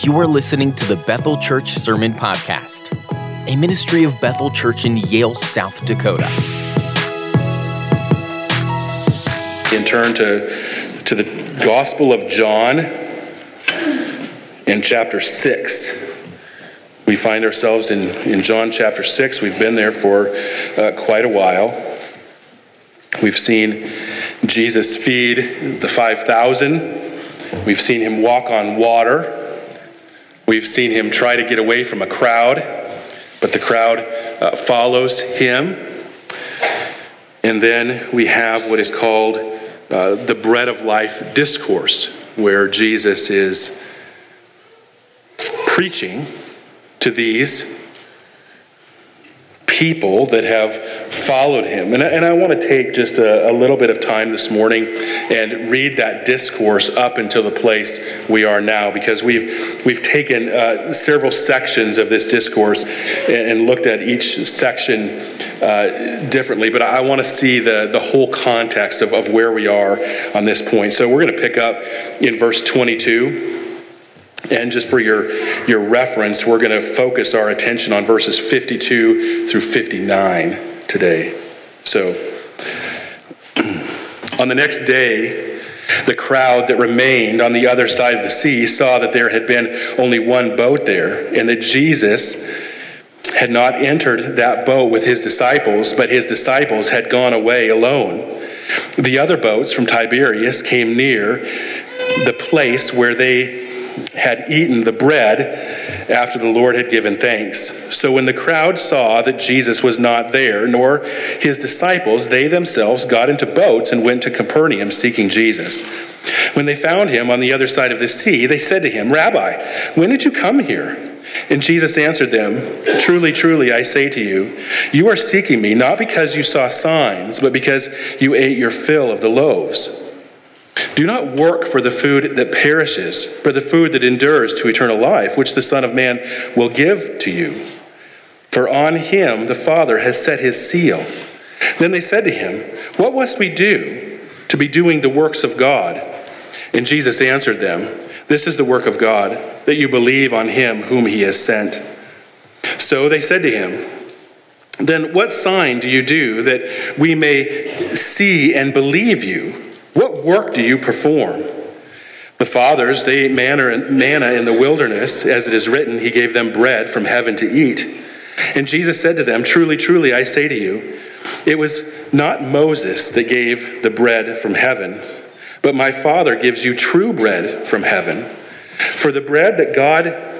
You are listening to the Bethel Church Sermon Podcast, a ministry of Bethel Church in Yale, South Dakota. And turn to, to the Gospel of John in chapter 6. We find ourselves in, in John chapter 6. We've been there for uh, quite a while. We've seen Jesus feed the 5,000. We've seen him walk on water. We've seen him try to get away from a crowd, but the crowd uh, follows him. And then we have what is called uh, the bread of life discourse, where Jesus is preaching to these people that have followed him. And I, and I want to take just a, a, little bit of time this morning and read that discourse up until the place we are now, because we've, we've taken uh, several sections of this discourse and, and looked at each section uh, differently. But I want to see the, the whole context of, of where we are on this point. So we're going to pick up in verse 22. And just for your, your reference, we're going to focus our attention on verses 52 through 59 today. So, on the next day, the crowd that remained on the other side of the sea saw that there had been only one boat there, and that Jesus had not entered that boat with his disciples, but his disciples had gone away alone. The other boats from Tiberias came near the place where they had eaten the bread after the Lord had given thanks. So when the crowd saw that Jesus was not there, nor his disciples, they themselves got into boats and went to Capernaum seeking Jesus. When they found him on the other side of the sea, they said to him, Rabbi, when did you come here? And Jesus answered them, Truly, truly, I say to you, you are seeking me not because you saw signs, but because you ate your fill of the loaves. Do not work for the food that perishes, but the food that endures to eternal life, which the Son of Man will give to you. For on him the Father has set his seal. Then they said to him, What must we do to be doing the works of God? And Jesus answered them, This is the work of God, that you believe on him whom he has sent. So they said to him, Then what sign do you do that we may see and believe you? What work do you perform? The fathers, they ate manna in the wilderness, as it is written, He gave them bread from heaven to eat. And Jesus said to them, Truly, truly, I say to you, it was not Moses that gave the bread from heaven, but my Father gives you true bread from heaven. For the bread that God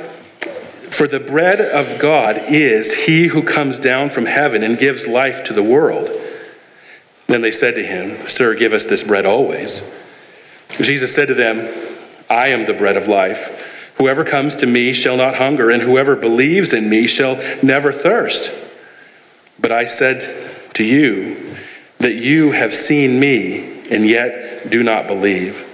for the bread of God is he who comes down from heaven and gives life to the world. Then they said to him, Sir, give us this bread always. Jesus said to them, I am the bread of life. Whoever comes to me shall not hunger, and whoever believes in me shall never thirst. But I said to you that you have seen me, and yet do not believe.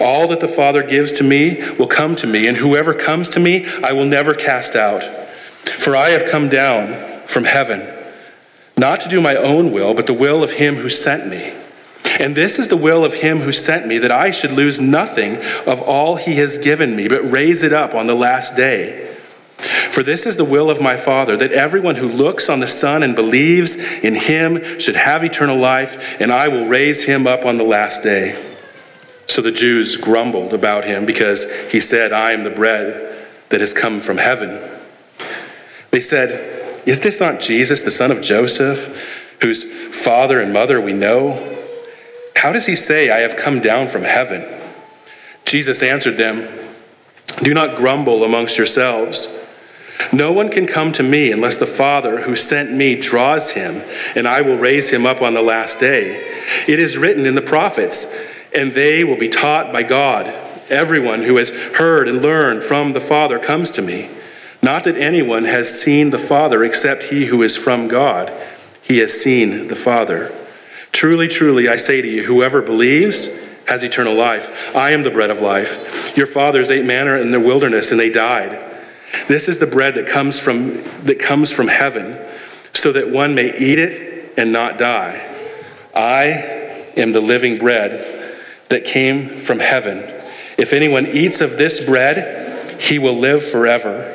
All that the Father gives to me will come to me, and whoever comes to me I will never cast out. For I have come down from heaven not to do my own will, but the will of him who sent me. And this is the will of him who sent me, that I should lose nothing of all he has given me, but raise it up on the last day. For this is the will of my Father, that everyone who looks on the Son and believes in him should have eternal life, and I will raise him up on the last day. So the Jews grumbled about him because he said, I am the bread that has come from heaven. They said, is this not Jesus, the son of Joseph, whose father and mother we know? How does he say, I have come down from heaven? Jesus answered them, Do not grumble amongst yourselves. No one can come to me unless the Father who sent me draws him, and I will raise him up on the last day. It is written in the prophets, and they will be taught by God. Everyone who has heard and learned from the Father comes to me. Not that anyone has seen the Father except he who is from God. He has seen the Father. Truly, truly, I say to you, whoever believes has eternal life. I am the bread of life. Your fathers ate manna in the wilderness and they died. This is the bread that comes from, that comes from heaven, so that one may eat it and not die. I am the living bread that came from heaven. If anyone eats of this bread, he will live forever.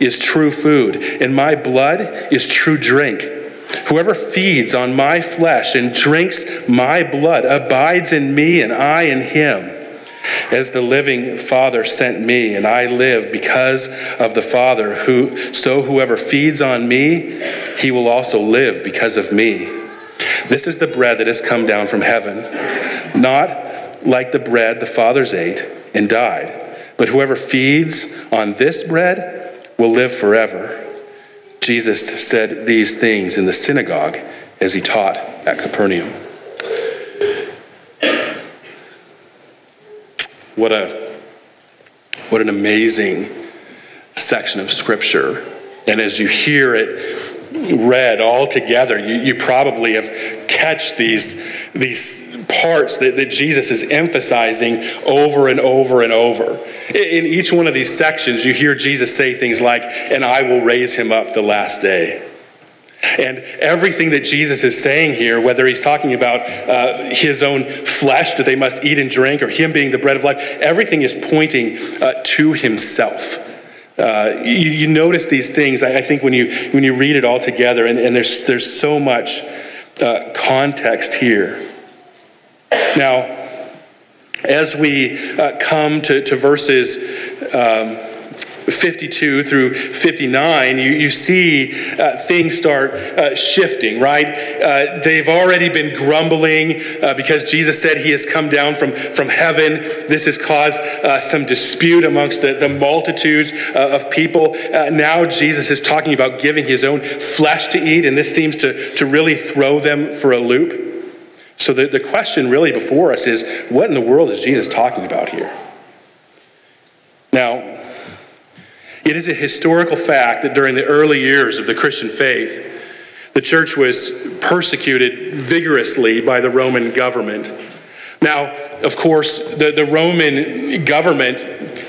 is true food, and my blood is true drink. Whoever feeds on my flesh and drinks my blood abides in me, and I in him. As the living Father sent me, and I live because of the Father, who so whoever feeds on me, he will also live because of me. This is the bread that has come down from heaven, not like the bread the fathers ate and died. But whoever feeds on this bread will live forever. Jesus said these things in the synagogue as he taught at Capernaum. What a what an amazing section of scripture. And as you hear it read all together, you, you probably have catch these, these parts that, that Jesus is emphasizing over and over and over. In each one of these sections, you hear Jesus say things like, and I will raise him up the last day. And everything that Jesus is saying here, whether he's talking about uh, his own flesh that they must eat and drink, or him being the bread of life, everything is pointing uh, to himself. Uh, you, you, notice these things, I, I, think, when you, when you read it all together, and, and there's, there's so much uh, context here. Now, as we uh, come to, to verses um, 52 through 59, you, you see uh, things start uh, shifting, right? Uh, they've already been grumbling uh, because Jesus said he has come down from, from heaven. This has caused uh, some dispute amongst the, the multitudes of people. now Jesus is talking about giving his own flesh to eat, and this seems to, to really throw them for a loop. So the, the question really before us is what in the world is Jesus talking about here? Now, it is a historical fact that during the early years of the Christian faith, the church was persecuted vigorously by the Roman government. Now, of course, the, the Roman government,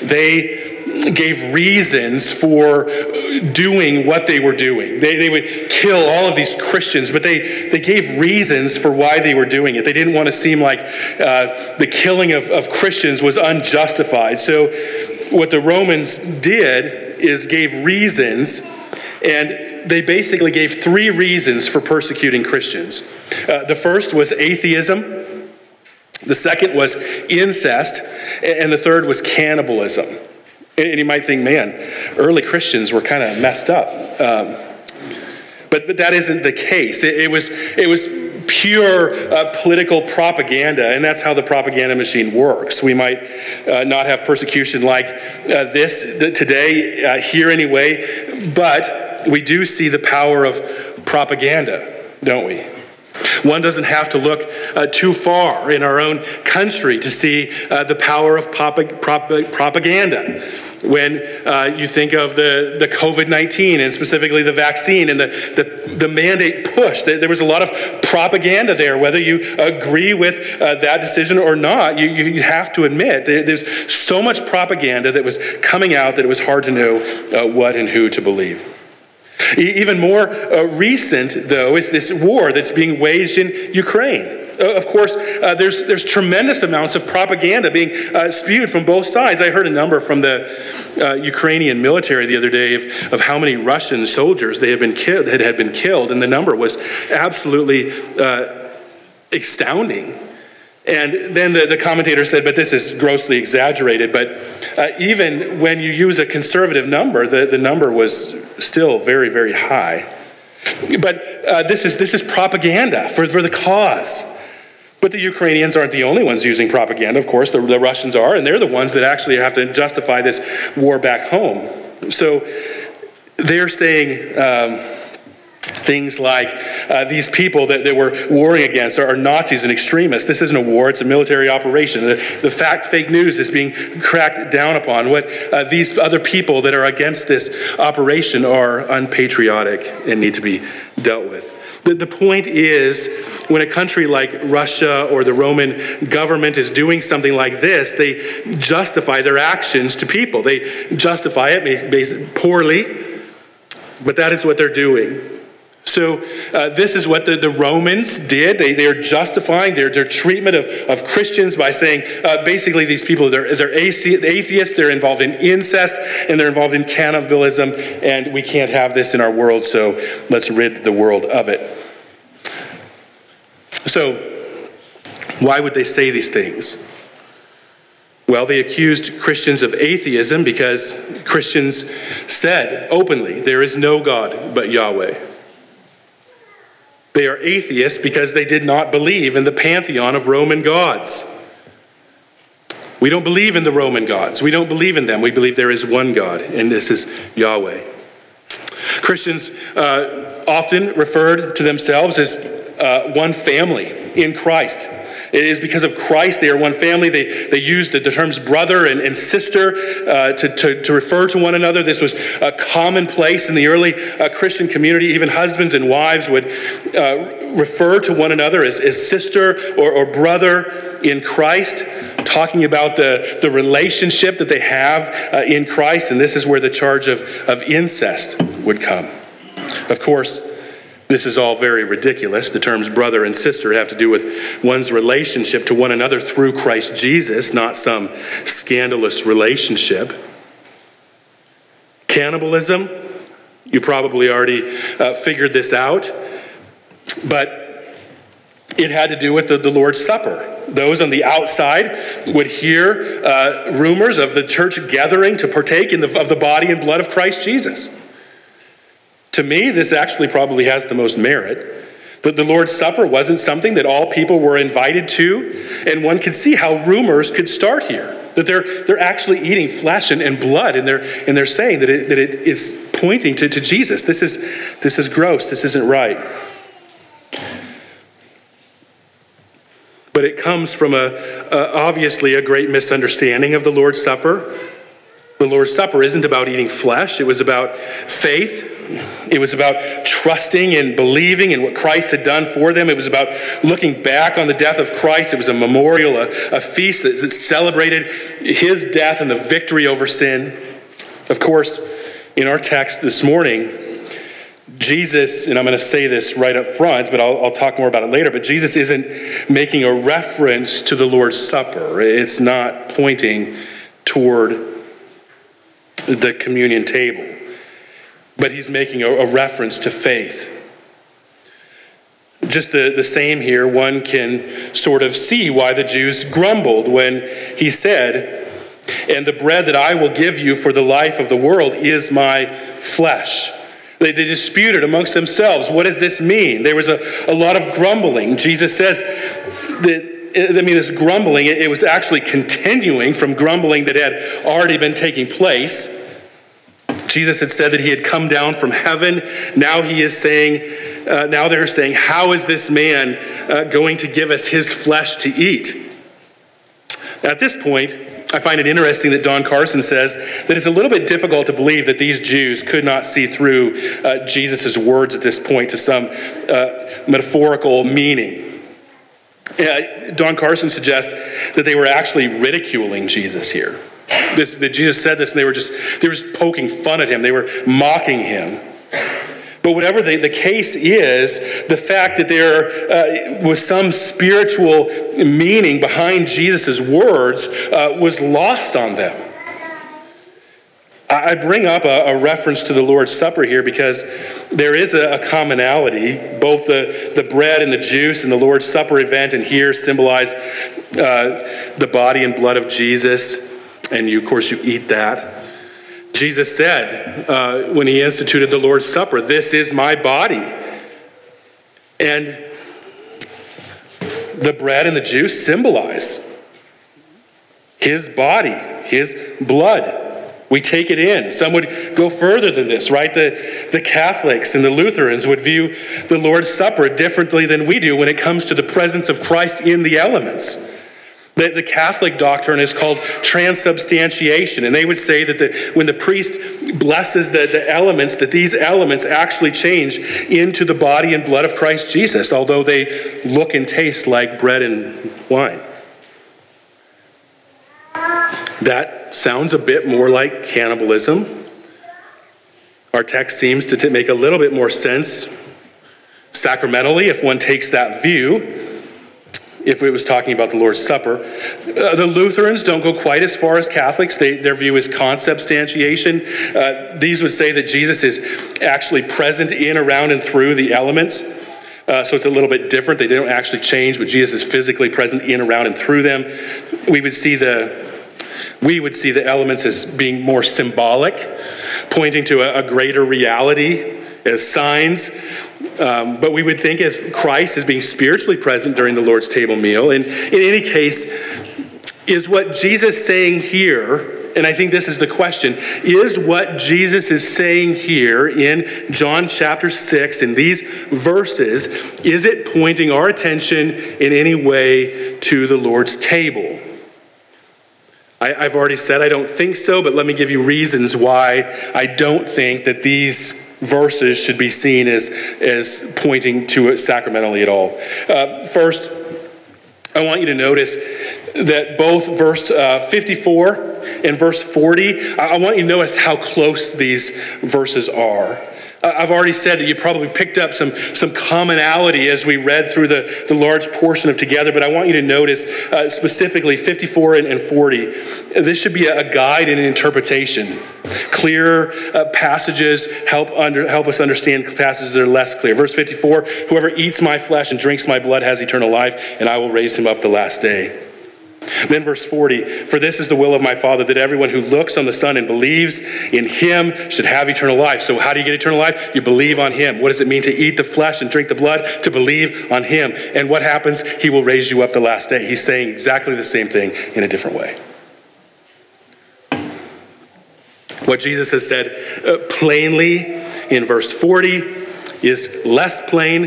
they gave reasons for doing what they were doing. They, they would kill all of these Christians, but they, they gave reasons for why they were doing it. They didn't want to seem like uh, the killing of, of Christians was unjustified. So, what the Romans did is gave reasons, and they basically gave three reasons for persecuting Christians. Uh, the first was atheism. The second was incest, and the third was cannibalism. And you might think, man, early Christians were kind of messed up. Um, but, but that isn't the case. It, it was, it was pure uh, political propaganda, and that's how the propaganda machine works. We might uh, not have persecution like uh, this today, uh, here anyway, but we do see the power of propaganda, don't we? One doesn't have to look uh, too far in our own country to see uh, the power of prop- prop- propaganda. When uh, you think of the, the COVID 19 and specifically the vaccine and the, the, the, mandate push, there was a lot of propaganda there. Whether you agree with uh, that decision or not, you, you have to admit there's so much propaganda that was coming out that it was hard to know uh, what and who to believe. Even more uh, recent, though, is this war that's being waged in Ukraine. Uh, of course, uh, there's, there's tremendous amounts of propaganda being uh, spewed from both sides. I heard a number from the uh, Ukrainian military the other day of, of how many Russian soldiers they have been killed, had, had been killed, and the number was absolutely astounding. And then the, the commentator said, but this is grossly exaggerated. But uh, even when you use a conservative number, the, the number was still very, very high. But uh, this, is, this is propaganda for, for the cause. But the Ukrainians aren't the only ones using propaganda, of course, the, the Russians are, and they're the ones that actually have to justify this war back home. So they're saying, um, Things like uh, these people that, that we're warring against are, are, Nazis and extremists. This isn't a war, it's a military operation. The, the fact fake news is being cracked down upon. What uh, these other people that are against this operation are unpatriotic and need to be dealt with. The, the point is, when a country like Russia or the Roman government is doing something like this, they justify their actions to people. They justify it poorly, but that is what they're doing. So, uh, this is what the, the Romans did. They, they are justifying their, their treatment of, of Christians by saying uh, basically, these people, they're, they're atheists, they're involved in incest, and they're involved in cannibalism, and we can't have this in our world, so let's rid the world of it. So, why would they say these things? Well, they accused Christians of atheism because Christians said openly, There is no God but Yahweh. They are atheists because they did not believe in the pantheon of Roman gods. We don't believe in the Roman gods. We don't believe in them. We believe there is one God, and this is Yahweh. Christians uh, often referred to themselves as uh, one family in Christ. It is because of Christ they are one family. They, they used the, the terms brother and, and sister uh, to, to, to, refer to one another. This was a commonplace in the early uh, Christian community. Even husbands and wives would uh, refer to one another as, as sister or, or brother in Christ, talking about the, the relationship that they have uh, in Christ. And this is where the charge of, of incest would come. Of course, this is all very ridiculous. The terms brother and sister have to do with one's relationship to one another through Christ Jesus, not some scandalous relationship. Cannibalism, you probably already uh, figured this out, but it had to do with the, the Lord's Supper. Those on the outside would hear uh, rumors of the church gathering to partake in the, of the body and blood of Christ Jesus. To me, this actually probably has the most merit. That the Lord's Supper wasn't something that all people were invited to, and one could see how rumors could start here. That they're, they're actually eating flesh and, and blood, and they're, and they're saying that it, that it is pointing to, to Jesus. This is, this is gross, this isn't right. But it comes from a, a, obviously a great misunderstanding of the Lord's Supper. The Lord's Supper isn't about eating flesh, it was about faith it was about trusting and believing in what Christ had done for them. It was about looking back on the death of Christ. It was a memorial, a, a feast that, that celebrated his death and the victory over sin. Of course, in our text this morning, Jesus, and I'm going to say this right up front, but I'll, I'll, talk more about it later, but Jesus isn't making a reference to the Lord's Supper. It's not pointing toward the communion table but he's making a, a reference to faith. Just the, the same here, one can sort of see why the Jews grumbled when he said, And the bread that I will give you for the life of the world is my flesh. They, they disputed amongst themselves. What does this mean? There was a, a lot of grumbling. Jesus says that I mean, this grumbling, it was actually continuing from grumbling that had already been taking place. Jesus had said that he had come down from heaven. Now he is saying, uh, now they're saying, how is this man uh, going to give us his flesh to eat? At this point, I find it interesting that Don Carson says that it's a little bit difficult to believe that these Jews could not see through uh, Jesus' words at this point to some uh, metaphorical meaning. Uh, Don Carson suggests that they were actually ridiculing Jesus here. This, that Jesus said this, and they were just they were just poking fun at him. They were mocking him. But whatever the, the case is, the fact that there uh, was some spiritual meaning behind Jesus' words uh, was lost on them. I bring up a, a, reference to the Lord's Supper here because there is a, a, commonality. Both the, the bread and the juice and the Lord's Supper event and here symbolize uh, the body and blood of Jesus and you, of course, you eat that. Jesus said uh, when he instituted the Lord's Supper, This is my body. And the bread and the juice symbolize his body, his blood. We take it in. Some would go further than this, right? The, the Catholics and the Lutherans would view the Lord's Supper differently than we do when it comes to the presence of Christ in the elements. The, the Catholic doctrine is called transubstantiation, and they would say that the, when the priest blesses the, the elements, that these elements actually change into the body and blood of Christ Jesus, although they look and taste like bread and wine. That sounds a bit more like cannibalism. Our text seems to t- make a little bit more sense sacramentally if one takes that view if it was talking about the Lord's Supper. Uh, the Lutherans don't go quite as far as Catholics. They, their view is consubstantiation. Uh, these would say that Jesus is actually present in, around, and through the elements. Uh, so it's a little bit different. They don't actually change, but Jesus is physically present in, around, and through them. We would see the we would see the elements as being more symbolic, pointing to a, a greater reality as signs. Um, but we would think of Christ as being spiritually present during the Lord's table meal. And in any case, is what Jesus saying here, and I think this is the question, is what Jesus is saying here in John chapter 6, in these verses, is it pointing our attention in any way to the Lord's table? I, have already said I don't think so, but let me give you reasons why I don't think that these verses should be seen as, as pointing to it sacramentally at all. Uh, first, I want you to notice that both verse uh, 54 and verse 40, I want you to notice how close these verses are. I've already said that you probably picked up some, some commonality as we read through the, the large portion of together, but I want you to notice uh, specifically 54 and, and 40. This should be a, guide and an interpretation. Clear uh, passages help, under, help us understand passages that are less clear. Verse 54 Whoever eats my flesh and drinks my blood has eternal life, and I will raise him up the last day. Then, verse 40 For this is the will of my Father, that everyone who looks on the Son and believes in him should have eternal life. So, how do you get eternal life? You believe on him. What does it mean to eat the flesh and drink the blood? To believe on him. And what happens? He will raise you up the last day. He's saying exactly the same thing in a different way. What Jesus has said uh, plainly in verse 40 is less plain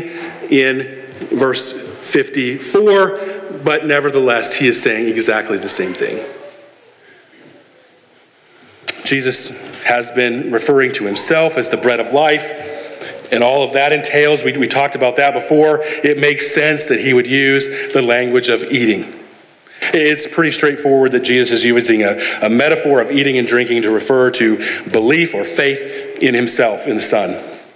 in verse 54 but nevertheless, he is saying exactly the same thing. Jesus has been referring to himself as the bread of life, and all of that entails, we, we talked about that before, it makes sense that he would use the language of eating. It's pretty straightforward that Jesus is using a, a metaphor of eating and drinking to refer to belief or faith in himself, in the Son.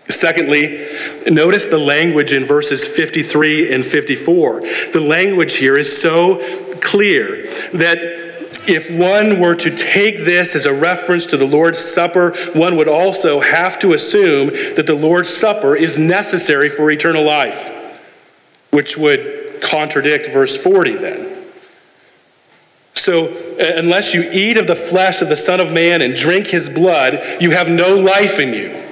Secondly, notice the language in verses 53 and 54. The language here is so clear that if one were to take this as a reference to the Lord's Supper, one would also have to assume that the Lord's Supper is necessary for eternal life, which would contradict verse 40 then. So, uh, unless you eat of the flesh of the Son of Man and drink his blood, you have no life in you.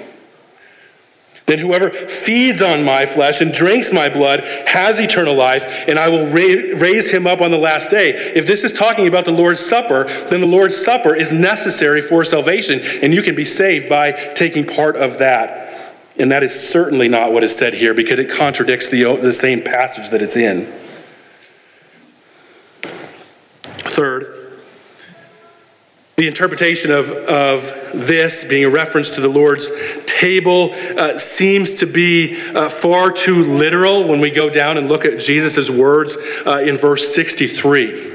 Then whoever feeds on my flesh and drinks my blood has eternal life, and I will ra- raise him up on the last day. If this is talking about the Lord's Supper, then the Lord's Supper is necessary for salvation, and you can be saved by taking part of that. And that is certainly not what is said here because it contradicts the, the same passage that it's in. Third, the interpretation of, of this being a reference to the Lord's table uh, seems to be uh, far too literal when we go down and look at Jesus' words uh, in verse 63.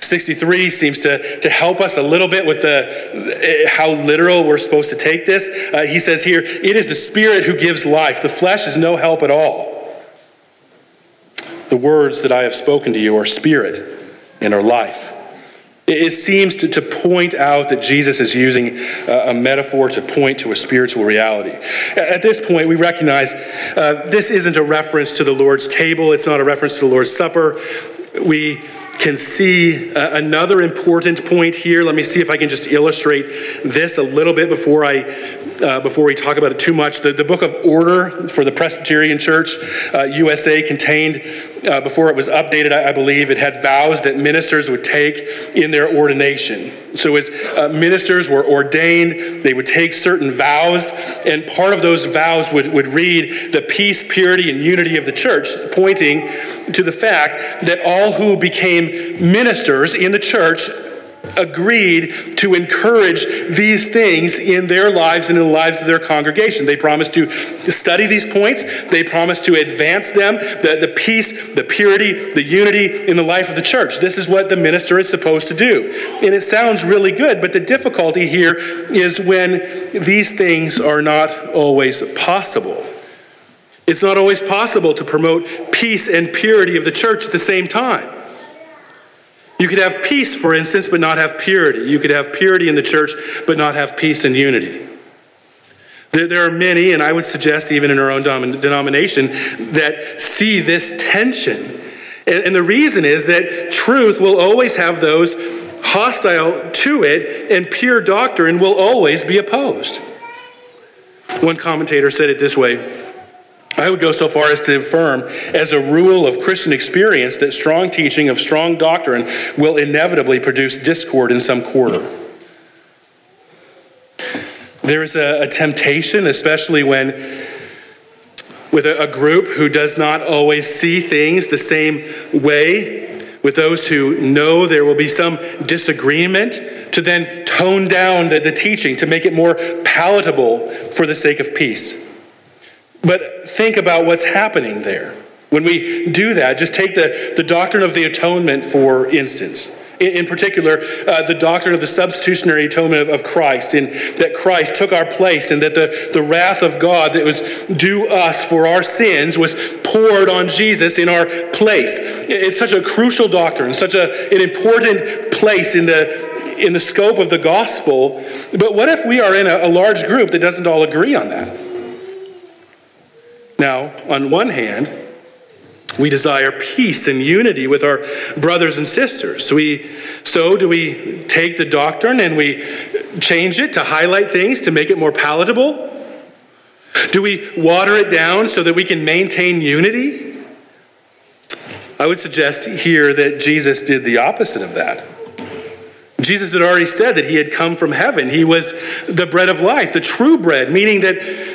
63 seems to, to help us a little bit with the how literal we're supposed to take this. Uh, he says here, it is the Spirit who gives life. The flesh is no help at all. The words that I have spoken to you are spirit and are life. It seems to, to point out that Jesus is using a, metaphor to point to a spiritual reality. At this point, we recognize uh, this isn't a reference to the Lord's table, it's not a reference to the Lord's Supper. We can see uh, another important point here. Let me see if I can just illustrate this a little bit before I uh, before we talk about it too much. The, the Book of Order for the Presbyterian Church uh, USA contained uh, before it was updated, I, I, believe, it had vows that ministers would take in their ordination. So, as uh, ministers were ordained, they would take certain vows, and part of those vows would, would read the peace, purity, and unity of the church, pointing to the fact that all who became ministers in the church agreed to encourage these things in their lives and in the lives of their congregation. They promised to study these points, they promised to advance them, the, the peace, the purity, the unity in the life of the church. This is what the minister is supposed to do. And it sounds really good, but the difficulty here is when these things are not always possible. It's not always possible to promote peace and purity of the church at the same time. You could have peace, for instance, but not have purity. You could have purity in the church, but not have peace and unity. There, there are many, and I would suggest even in our own denomination, that see this tension. And, and the reason is that truth will always have those hostile to it, and pure doctrine will always be opposed. One commentator said it this way I would go so far as to affirm, as a rule of Christian experience, that strong teaching of strong doctrine will inevitably produce discord in some quarter. There is a, a temptation, especially when with a, a group who does not always see things the same way, with those who know there will be some disagreement, to then tone down the, the teaching to make it more palatable for the sake of peace. But think about what's happening there. When we do that, just take the, the doctrine of the atonement, for instance. In, in particular, uh, the doctrine of the substitutionary atonement of, of Christ, and that Christ took our place, and that the, the wrath of God that was due us for our sins was poured on Jesus in our place. It's such a crucial doctrine, such a, an important place in the, in the scope of the gospel. But what if we are in a, a large group that doesn't all agree on that? Now, on one hand, we desire peace and unity with our brothers and sisters. We, so, do we take the doctrine and we change it to highlight things to make it more palatable? Do we water it down so that we can maintain unity? I would suggest here that Jesus did the opposite of that. Jesus had already said that he had come from heaven. He was the bread of life, the true bread, meaning that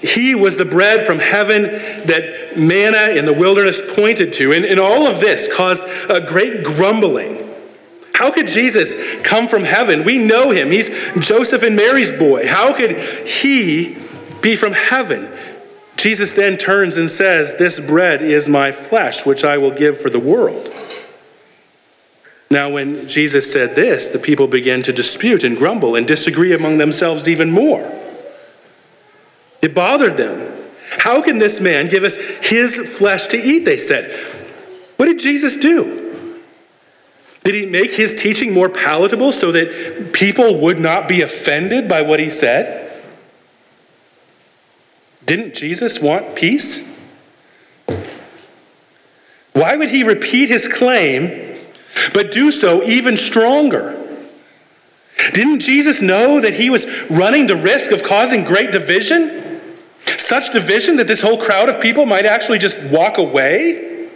he was the bread from heaven that manna in the wilderness pointed to. And, and all of this caused a great grumbling. How could Jesus come from heaven? We know him. He's Joseph and Mary's boy. How could he be from heaven? Jesus then turns and says, This bread is my flesh, which I will give for the world. Now, when Jesus said this, the people began to dispute and grumble and disagree among themselves even more. It bothered them. How can this man give us his flesh to eat? They said. What did Jesus do? Did he make his teaching more palatable so that people would not be offended by what he said? Didn't Jesus want peace? Why would he repeat his claim, but do so even stronger? Didn't Jesus know that he was running the risk of causing great division? Such division that this whole crowd of people might actually just walk away?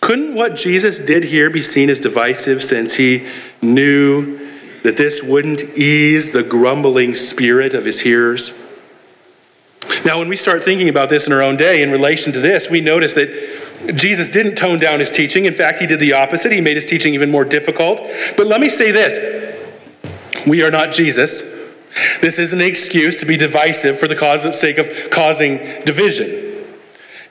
Couldn't what Jesus did here be seen as divisive since he knew that this wouldn't ease the grumbling spirit of his hearers? Now, when we start thinking about this in our own day in relation to this, we notice that Jesus didn't tone down his teaching. In fact, he did the opposite. He made his teaching even more difficult. But let me say this we are not Jesus. This isn't an excuse to be divisive for the cause of sake of causing division.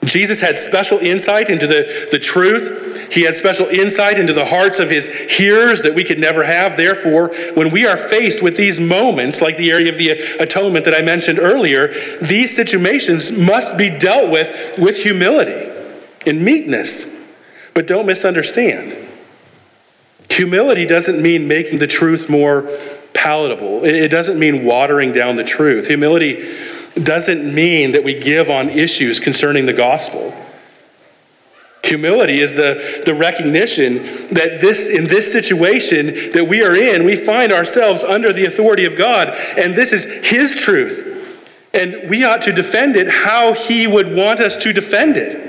Jesus had special insight into the, the truth. He had special insight into the hearts of his hearers that we could never have. Therefore, when we are faced with these moments, like the area of the atonement that I mentioned earlier, these situations must be dealt with with humility and meekness. But don't misunderstand. Humility doesn't mean making the truth more palatable. It doesn't mean watering down the truth. Humility doesn't mean that we give on issues concerning the gospel. Humility is the, the recognition that this in this situation that we are in, we find ourselves under the authority of God, and this is His truth. And we ought to defend it how He would want us to defend it.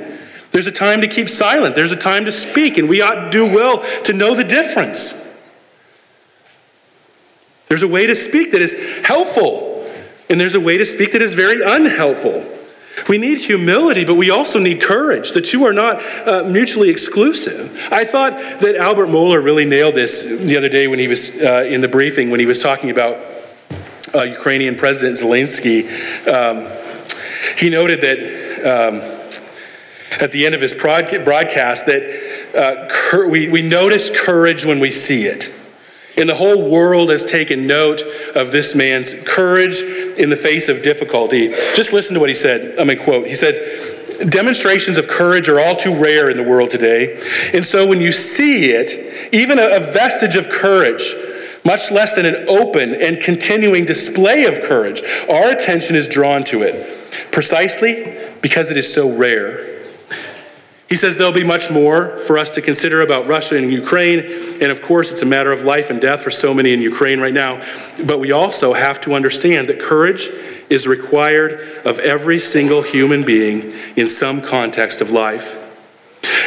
There's a time to keep silent, there's a time to speak, and we ought to do well to know the difference. There's a way to speak that is helpful, and there's a way to speak that is very unhelpful. We need humility, but we also need courage. The two are not uh, mutually exclusive. I thought that Albert Mohler really nailed this the other day when he was uh, in the briefing, when he was talking about uh, Ukrainian President Zelensky. Um, he noted that um, at the end of his broadcast that uh, we, we notice courage when we see it. And the whole world has taken note of this man's courage in the face of difficulty. Just listen to what he said. I'm going to quote. He says, Demonstrations of courage are all too rare in the world today. And so when you see it, even a, a vestige of courage, much less than an open and continuing display of courage, our attention is drawn to it, precisely because it is so rare. He says there'll be much more for us to consider about Russia and Ukraine. And of course, it's a matter of life and death for so many in Ukraine right now. But we also have to understand that courage is required of every single human being in some context of life.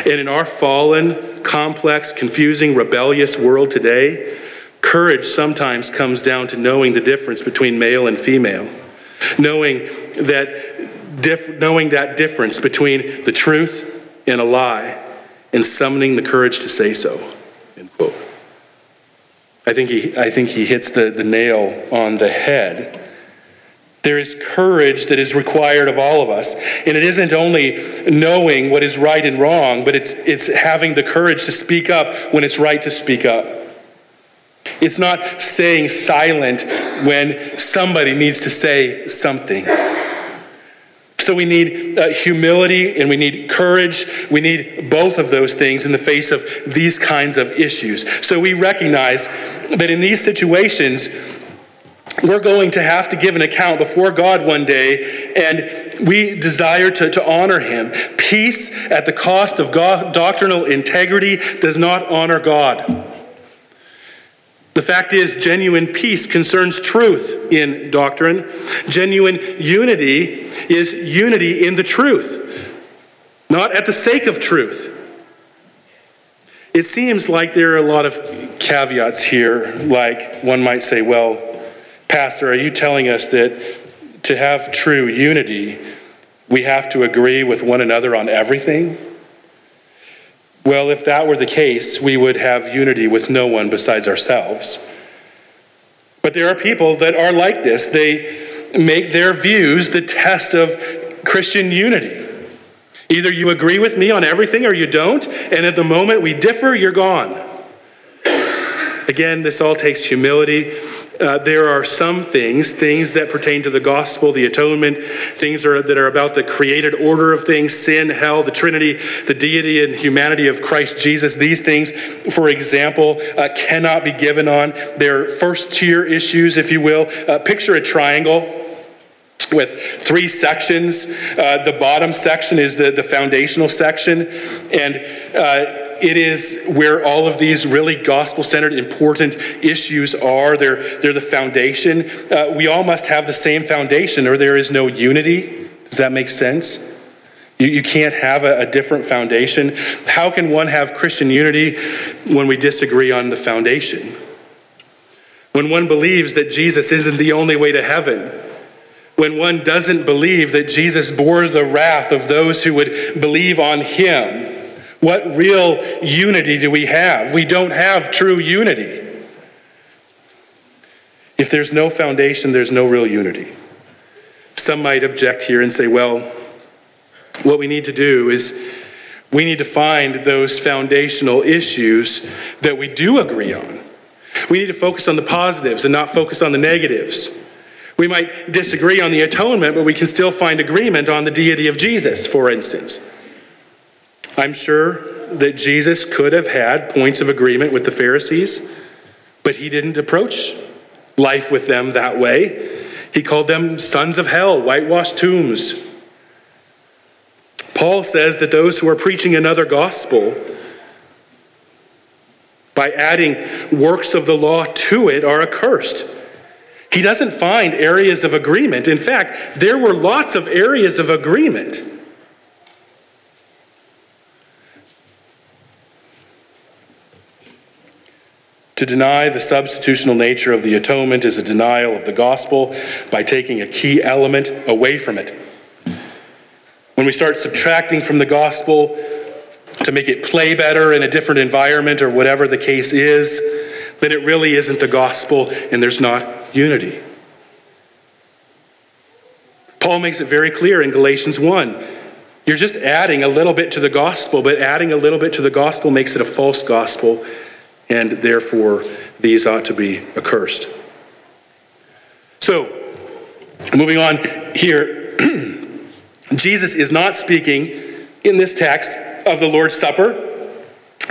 And in our fallen, complex, confusing, rebellious world today, courage sometimes comes down to knowing the difference between male and female, knowing that, knowing that difference between the truth in a lie and summoning the courage to say so. End quote. I think he, I think he hits the, the nail on the head. There is courage that is required of all of us. And it isn't only knowing what is right and wrong, but it's, it's having the courage to speak up when it's right to speak up. It's not staying silent when somebody needs to say something. So we need uh, humility and we need courage. We need both of those things in the face of these kinds of issues. So we recognize that in these situations, we're going to have to give an account before God one day, and we desire to, to honor Him. Peace at the cost of God, doctrinal integrity does not honor God. The fact is, genuine peace concerns truth in doctrine. Genuine unity is unity in the truth, not at the sake of truth. It seems like there are a lot of caveats here, like one might say, well, Pastor, are you telling us that to have true unity, we have to agree with one another on everything? Well, if that were the case, we would have unity with no one besides ourselves. But there are people that are like this. They make their views the test of Christian unity. Either you agree with me on everything or you don't, and at the moment we differ, you're gone. Again, this all takes humility uh, there are some things, things that pertain to the gospel, the atonement, things are, that are about the created order of things, sin, hell, the Trinity, the deity and humanity of Christ Jesus. These things, for example, uh, cannot be given on. They're first tier issues, if you will. Uh, picture a triangle with three sections. Uh, the bottom section is the, the foundational section, and uh, it is where all of these really gospel centered, important issues are. They're, they're the foundation. Uh, we all must have the same foundation, or there is no unity. Does that make sense? You, you can't have a, a different foundation. How can one have Christian unity when we disagree on the foundation? When one believes that Jesus isn't the only way to heaven, when one doesn't believe that Jesus bore the wrath of those who would believe on him, what real unity do we have? We don't have true unity. If there's no foundation, there's no real unity. Some might object here and say, well, what we need to do is we need to find those foundational issues that we do agree on. We need to focus on the positives and not focus on the negatives. We might disagree on the atonement, but we can still find agreement on the deity of Jesus, for instance. I'm sure that Jesus could have had points of agreement with the Pharisees, but he didn't approach life with them that way. He called them sons of hell, whitewashed tombs. Paul says that those who are preaching another gospel, by adding works of the law to it, are accursed. He doesn't find areas of agreement. In fact, there were lots of areas of agreement. To deny the substitutional nature of the atonement is a denial of the gospel by taking a key element away from it. When we start subtracting from the gospel to make it play better in a different environment or whatever the case is, then it really isn't the gospel and there's not unity. Paul makes it very clear in Galatians 1. You're just adding a little bit to the gospel, but adding a little bit to the gospel makes it a false gospel and therefore these ought to be accursed. So, moving on here, Jesus is not speaking in this text of the Lord's Supper.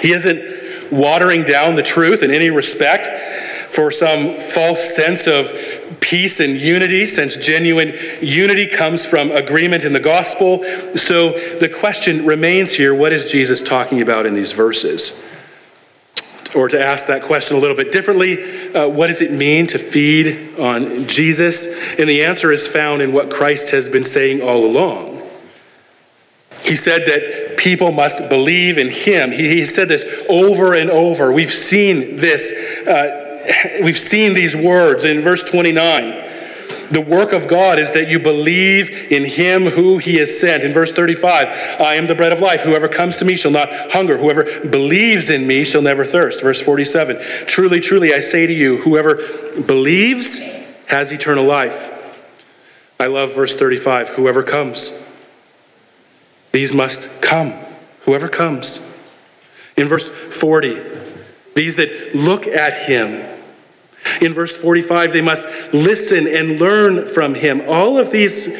He isn't watering down the truth in any respect for some false sense of peace and unity, since genuine unity comes from agreement in the gospel. So the question remains here what is Jesus talking about in these verses? Or to ask that question a little bit differently, uh, what does it mean to feed on Jesus? And the answer is found in what Christ has been saying all along. He said that people must believe in him. He, he said this over and over. We've seen this, uh, we've seen these words in verse 29. The work of God is that you believe in him who he has sent. In verse 35, I am the bread of life. Whoever comes to me shall not hunger. Whoever believes in me shall never thirst. Verse 47, truly, truly, I say to you, whoever believes has eternal life. I love verse 35, whoever comes. These must come. Whoever comes. In verse 40, these that look at him in verse 45, they must listen and learn from him. All of these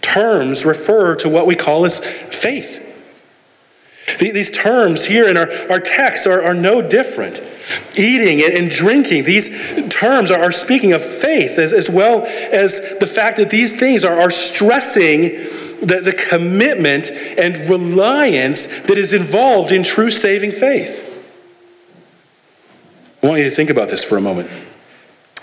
terms refer to what we call as faith. These terms here in our, our text are, are no different. Eating and drinking, these terms are, are speaking of faith as, as well as the fact that these things are, are stressing the, the commitment and reliance that is involved in true saving faith. I want you to think about this for a moment.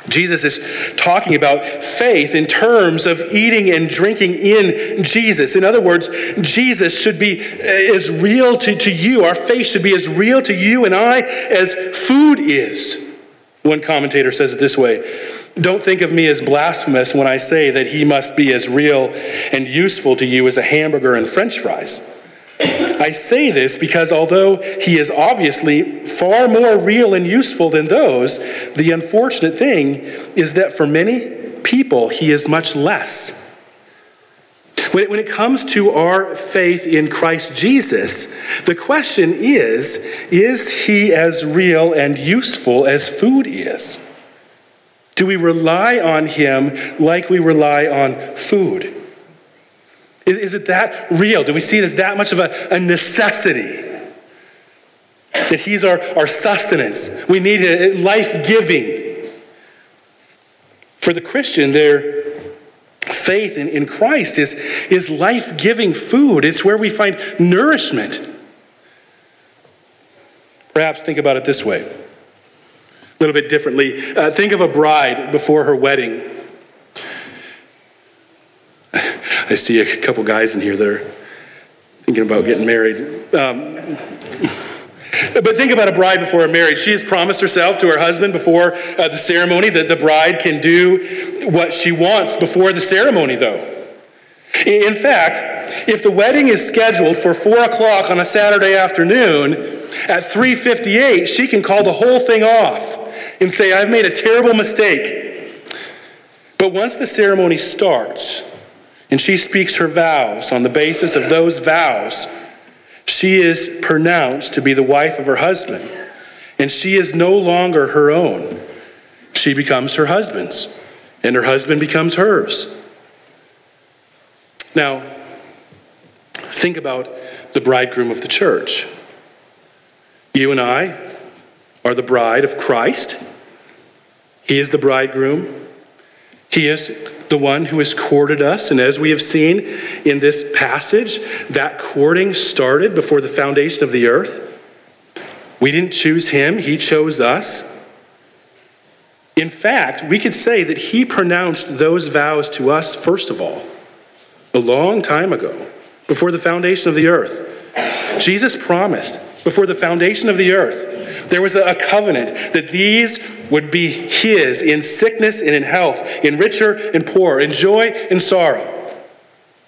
Jesus is talking about faith in terms of eating and drinking in Jesus. In other words, Jesus should be uh, as real to, to you, our faith should be as real to you and I as food is. One commentator says it this way Don't think of me as blasphemous when I say that he must be as real and useful to you as a hamburger and french fries. I say this because although he is obviously far more real and useful than those, the unfortunate thing is that for many people, he is much less. When it comes to our faith in Christ Jesus, the question is is he as real and useful as food is? Do we rely on him like we rely on food? Is, is it that real? Do we see it as that much of a, a necessity? That He's our, our sustenance. We need it, life giving. For the Christian, their faith in, in Christ is, is life giving food, it's where we find nourishment. Perhaps think about it this way a little bit differently. Uh, think of a bride before her wedding. I see a couple guys in here that are thinking about getting married. Um, but think about a bride before a marriage. She has promised herself to her husband before uh, the ceremony that the bride can do what she wants before the ceremony, though. In fact, if the wedding is scheduled for 4 o'clock on a Saturday afternoon, at 3.58, she can call the whole thing off and say, I've made a terrible mistake. But once the ceremony starts, and she speaks her vows. On the basis of those vows, she is pronounced to be the wife of her husband, and she is no longer her own. She becomes her husband's, and her husband becomes hers. Now, think about the bridegroom of the church. You and I are the bride of Christ. He is the bridegroom. He is the one who has courted us. And as we have seen in this passage, that courting started before the foundation of the earth. We didn't choose him, he chose us. In fact, we could say that he pronounced those vows to us, first of all, a long time ago, before the foundation of the earth. Jesus promised before the foundation of the earth, there was a covenant that these would be his in sickness and in health, in richer and poorer, in joy and sorrow.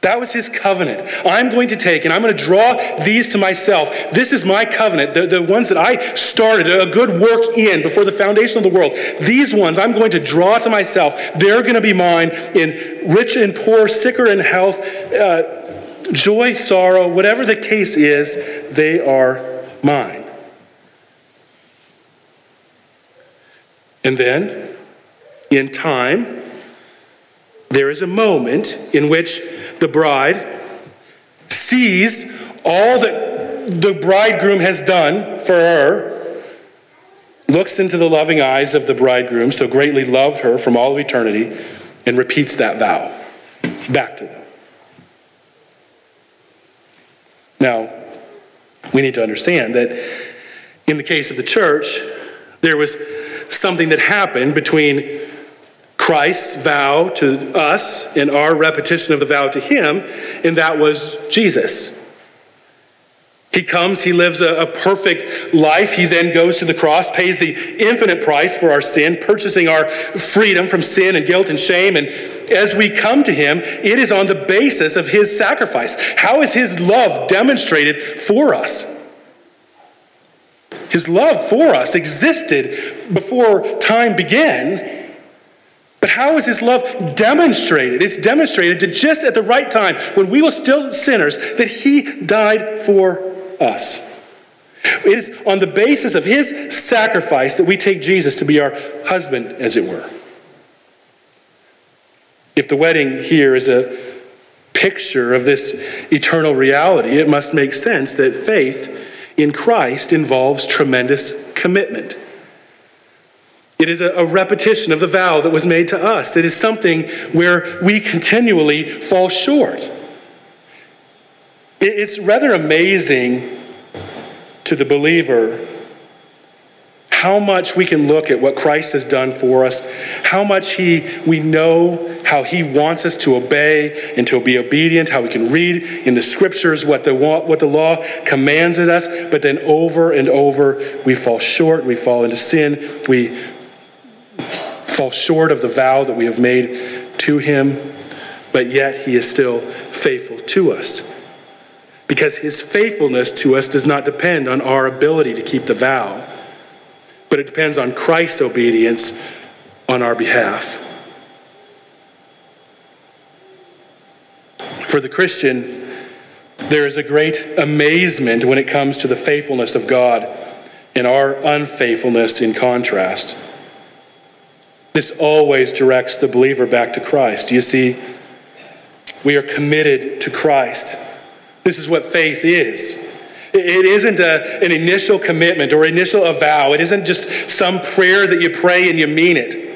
That was his covenant. I'm going to take and I'm going to draw these to myself. This is my covenant, the, the ones that I started a good work in before the foundation of the world. These ones I'm going to draw to myself. They're going to be mine in rich and poor, sicker in health, uh, joy, sorrow, whatever the case is, they are mine. And then, in time, there is a moment in which the bride sees all that the bridegroom has done for her, looks into the loving eyes of the bridegroom, so greatly loved her from all of eternity, and repeats that vow back to them. Now, we need to understand that in the case of the church, there was something that happened between Christ's vow to us and our repetition of the vow to him, and that was Jesus. He comes, he lives a, a, perfect life. He then goes to the cross, pays the infinite price for our sin, purchasing our freedom from sin and guilt and shame. And as we come to him, it is on the basis of his sacrifice. How is his love demonstrated for us? His love for us existed before time began but how is his love demonstrated? It's demonstrated to just at the right time, when we were still sinners, that he died for us. It is on the basis of his sacrifice that we take Jesus to be our husband, as it were. If the wedding here is a picture of this eternal reality, it must make sense that faith in Christ involves tremendous commitment. It is a, repetition of the vow that was made to us. It is something where we continually fall short. It's rather amazing to the believer how much we can look at what Christ has done for us, how much he, we know how he wants us to obey and to be obedient, how we can read in the scriptures what the, what the law commands at us, but then over and over we fall short, we fall into sin, we fall short of the vow that we have made to him, but yet he is still faithful to us. Because his faithfulness to us does not depend on our ability to keep the vow, but it depends on Christ's obedience on our behalf. For the Christian, there is a great amazement when it comes to the faithfulness of God and our unfaithfulness in contrast. This always directs the believer back to Christ. You see, we are committed to Christ. This is what faith is. It isn't a, an initial commitment or initial vow. It isn't just some prayer that you pray and you mean it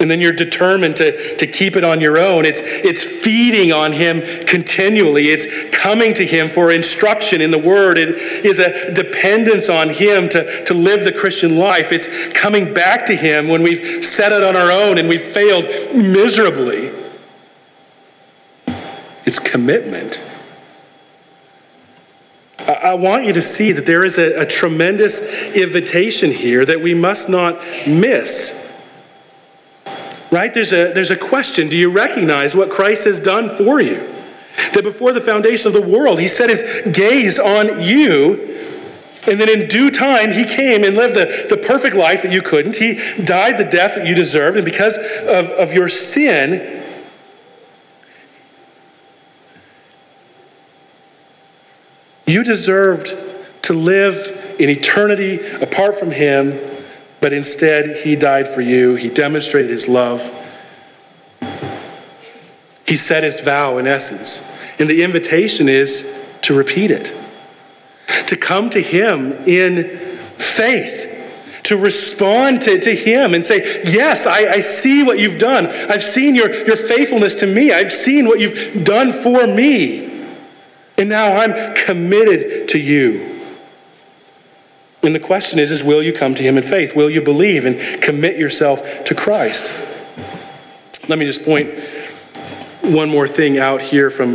and then you're determined to, to keep it on your own. It's, it's feeding on Him continually. It's coming to Him for instruction in the Word. It is a dependence on Him to, to live the Christian life. It's coming back to Him when we've set it on our own and we've failed miserably. It's commitment. I, want you to see that there is a, a tremendous invitation here that we must not miss right? There's a, there's a question Do you recognize what Christ has done for you? That before the foundation of the world, he set his gaze on you. And then in due time, he came and lived the, the perfect life that you couldn't. He died the death that you deserved. And because of, of your sin, you deserved to live in eternity apart from him but instead, he died for you. He demonstrated his love. He set his vow, in essence. And the invitation is to repeat it, to come to him in faith. To respond to, to him and say, Yes, I, I see what you've done. I've seen your, your faithfulness to me. I've seen what you've done for me. And now I'm committed to you. And the question is, is will you come to him in faith? Will you believe and commit yourself to Christ? Let me just point one more thing out here from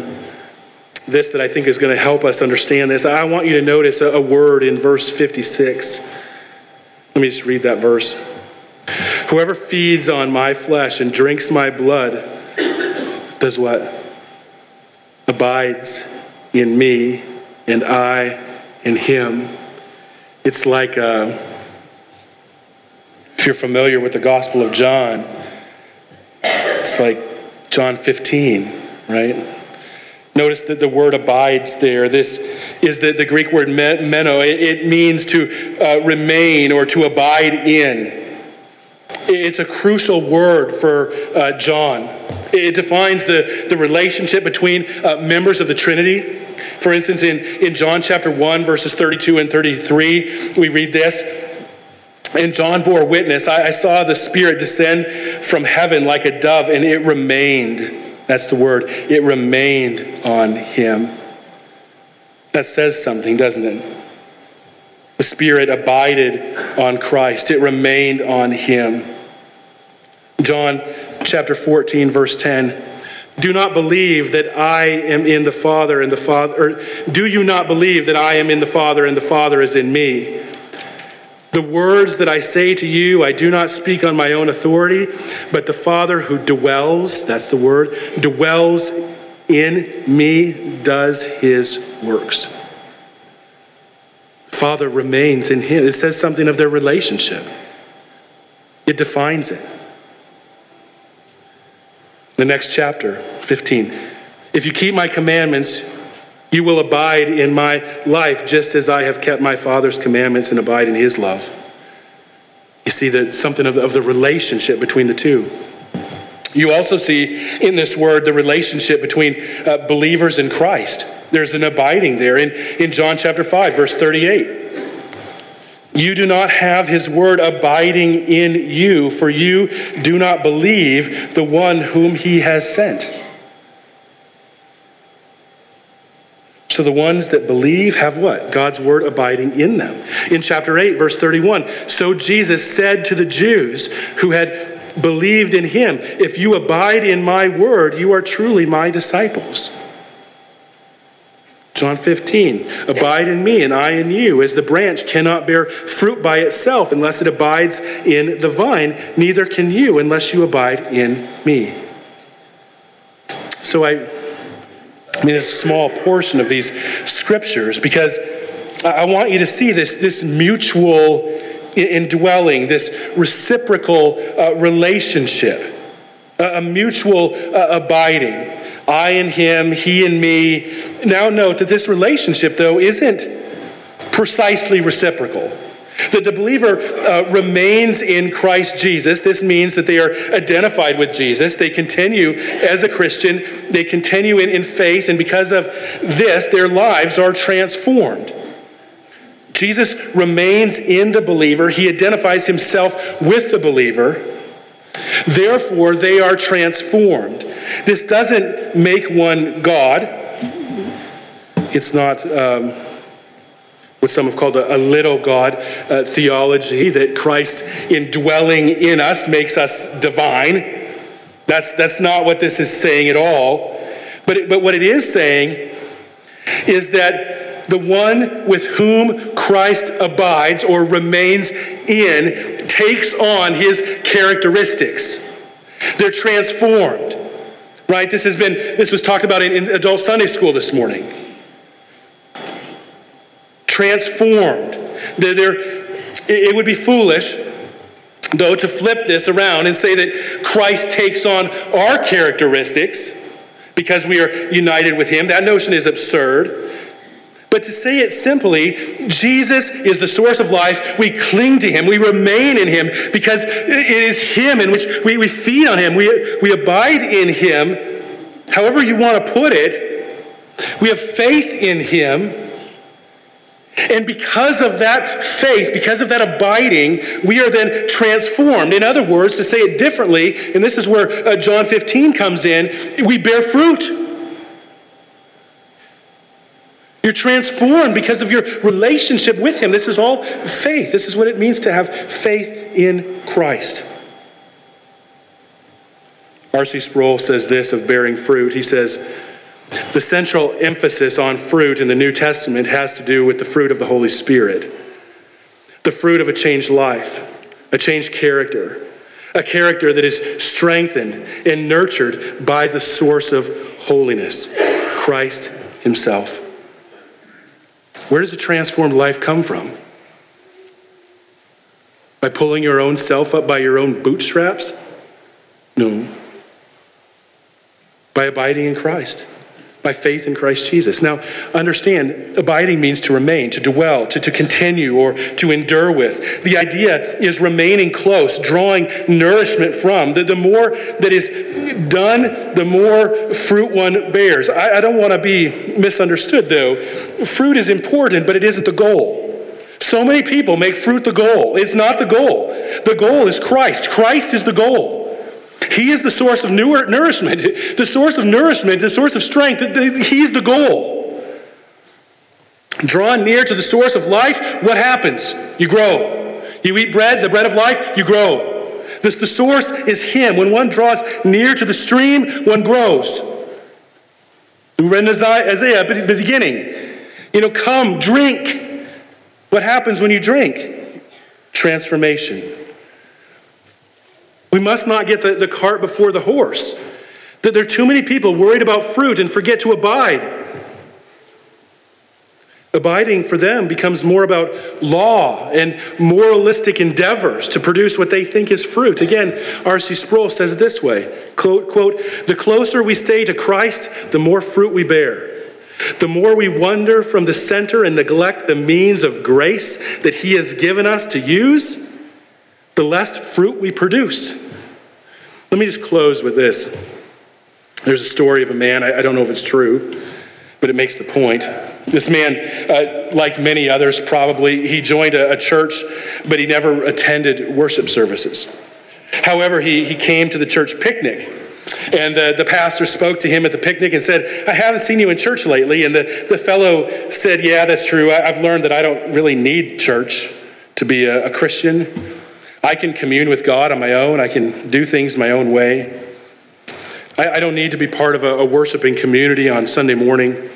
this that I think is going to help us understand this. I want you to notice a, word in verse 56. Let me just read that verse. Whoever feeds on my flesh and drinks my blood does what? Abides in me, and I in him. It's like, uh, if you're familiar with the Gospel of John, it's like John 15, right? Notice that the word abides there. This is the, the Greek word meno. It, it means to uh, remain or to abide in. It's a crucial word for uh, John. It defines the, the relationship between uh, members of the Trinity. For instance, in, in John chapter 1, verses 32 and 33, we read this. And John bore witness I, I saw the Spirit descend from heaven like a dove, and it remained. That's the word. It remained on him. That says something, doesn't it? The Spirit abided on Christ, it remained on him. John chapter 14, verse 10. Do not believe that I am in the Father and the Father, or do you not believe that I am in the Father and the Father is in me? The words that I say to you, I do not speak on my own authority, but the Father who dwells, that's the word, dwells in me does his works. Father remains in him. It says something of their relationship, it defines it. The next chapter, 15. If you keep my commandments, you will abide in my life just as I have kept my Father's commandments and abide in his love. You see that something of the, of the relationship between the two. You also see in this word the relationship between uh, believers in Christ. There's an abiding there in, in John chapter 5, verse 38. You do not have his word abiding in you, for you do not believe the one whom he has sent. So the ones that believe have what? God's word abiding in them. In chapter 8, verse 31, so Jesus said to the Jews who had believed in him, If you abide in my word, you are truly my disciples. John 15, abide in me and I in you, as the branch cannot bear fruit by itself unless it abides in the vine, neither can you unless you abide in me. So I, I mean, a small portion of these scriptures because I want you to see this, this mutual indwelling, this reciprocal uh, relationship, a, a mutual uh, abiding. I and him, he and me. Now, note that this relationship, though, isn't precisely reciprocal. That the believer uh, remains in Christ Jesus. This means that they are identified with Jesus. They continue as a Christian, they continue in, in faith, and because of this, their lives are transformed. Jesus remains in the believer, he identifies himself with the believer. Therefore, they are transformed. This doesn't make one God. It's not um, what some have called a, a little God uh, theology, that Christ indwelling in us makes us divine. That's, that's not what this is saying at all. But, but what it is saying is that the one with whom Christ abides or remains in takes on his characteristics. They're transformed. Right? This has been this was talked about in, in adult Sunday school this morning. Transformed. They're, they're, it would be foolish, though, to flip this around and say that Christ takes on our characteristics because we are united with Him. That notion is absurd. But to say it simply, Jesus is the source of life. We cling to him. We remain in him because it is him in which we, we feed on him. We, we abide in him. However, you want to put it, we have faith in him. And because of that faith, because of that abiding, we are then transformed. In other words, to say it differently, and this is where uh, John 15 comes in, we bear fruit. You're transformed because of your relationship with Him. This is all faith. This is what it means to have faith in Christ. R.C. Sproul says this of bearing fruit. He says, the central emphasis on fruit in the New Testament has to do with the fruit of the Holy Spirit, the fruit of a changed life, a changed character, a character that is strengthened and nurtured by the source of holiness, Christ Himself. Where does a transformed life come from? By pulling your own self up by your own bootstraps? No by abiding in Christ, by faith in Christ Jesus. Now, understand, abiding means to remain, to dwell, to, to continue, or to endure with. The idea is remaining close, drawing nourishment from. The, the more that is done, the more fruit one bears. I, I don't want to be misunderstood, though. Fruit is important, but it isn't the goal. So many people make fruit the goal. It's not the goal. The goal is Christ. Christ is the goal. He is the source of nourishment, the source of nourishment, the source of strength. He's the goal. Drawn near to the source of life, what happens? You grow. You eat bread, the bread of life, you grow. This, the source is Him. When one draws near to the stream, one grows. We read in Isaiah at the beginning. You know, come, drink. What happens when you drink? Transformation. We must not get the, the cart before the horse. That there are too many people worried about fruit and forget to abide. Abiding for them becomes more about law and moralistic endeavors to produce what they think is fruit. Again, R.C. Sproul says it this way quote, quote, The closer we stay to Christ, the more fruit we bear. The more we wander from the center and neglect the means of grace that He has given us to use, the less fruit we produce. Let me just close with this. There's a story of a man, I, I don't know if it's true, but it makes the point. This man, uh, like many others probably, he joined a, a church, but he never attended worship services. However, he, he came to the church picnic. And uh, the pastor spoke to him at the picnic and said, I haven't seen you in church lately. And the, the fellow said, Yeah, that's true. I, have learned that I don't really need church to be a, a Christian. I can commune with God on my own, I can do things my own way. I, I don't need to be part of a, a worshiping community on Sunday morning.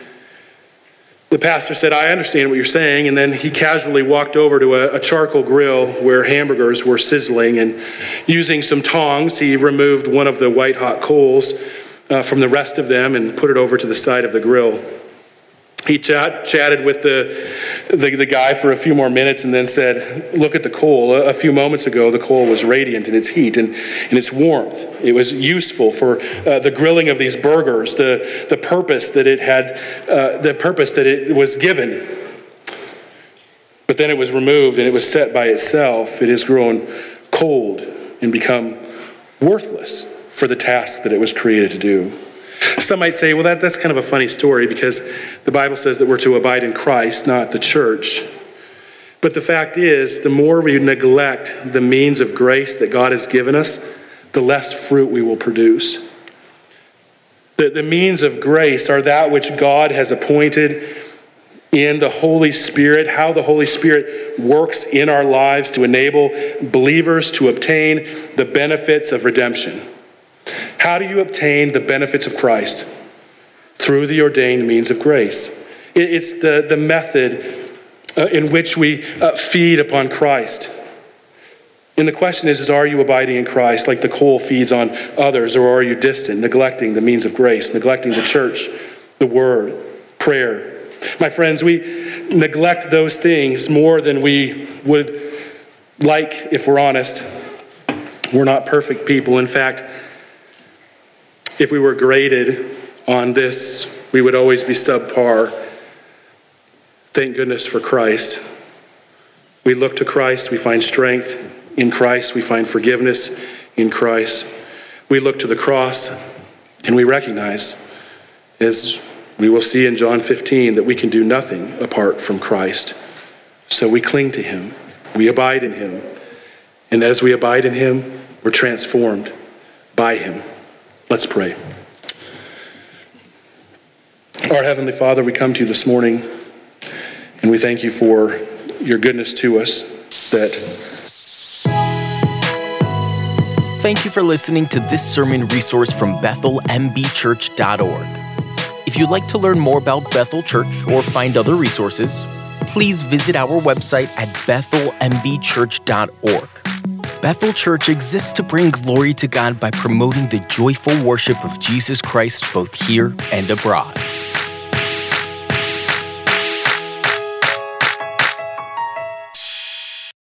The pastor said, I understand what you're saying. And then he casually walked over to a, a, charcoal grill where hamburgers were sizzling. And using some tongs, he removed one of the white hot coals uh, from the rest of them and put it over to the side of the grill. He chat, chatted with the, the, the, guy for a few more minutes and then said, Look at the coal. A, a, few moments ago, the coal was radiant in its heat and in its warmth. It was useful for uh, the grilling of these burgers, the, the purpose that it had, uh, the purpose that it was given. But then it was removed and it was set by itself. It has grown cold and become worthless for the task that it was created to do. Some might say, well, that, that's kind of a funny story because the Bible says that we're to abide in Christ, not the church. But the fact is, the more we neglect the means of grace that God has given us, the less fruit we will produce. The, the means of grace are that which God has appointed in the Holy Spirit, how the Holy Spirit works in our lives to enable believers to obtain the benefits of redemption. How do you obtain the benefits of Christ? Through the ordained means of grace. It's the, the method uh, in which we uh, feed upon Christ. And the question is, is are you abiding in Christ like the coal feeds on others, or are you distant, neglecting the means of grace, neglecting the church, the word, prayer? My friends, we neglect those things more than we would like if we're honest. We're not perfect people. In fact, if we were graded on this, we would always be subpar. Thank goodness for Christ. We look to Christ, we find strength in Christ, we find forgiveness in Christ. We look to the cross and we recognize, as we will see in John 15, that we can do nothing apart from Christ. So we cling to Him, we abide in Him. And as we abide in Him, we're transformed by Him. Let's pray. Our Heavenly Father, we come to you this morning And we thank you for your goodness to us that Thank you for listening to this sermon resource from BethelMBChurch.org. If you'd like to learn more about Bethel Church or find other resources, please visit our website at BethelMBChurch.org. Bethel Church exists to bring glory to God by promoting the joyful worship of Jesus Christ both here and abroad.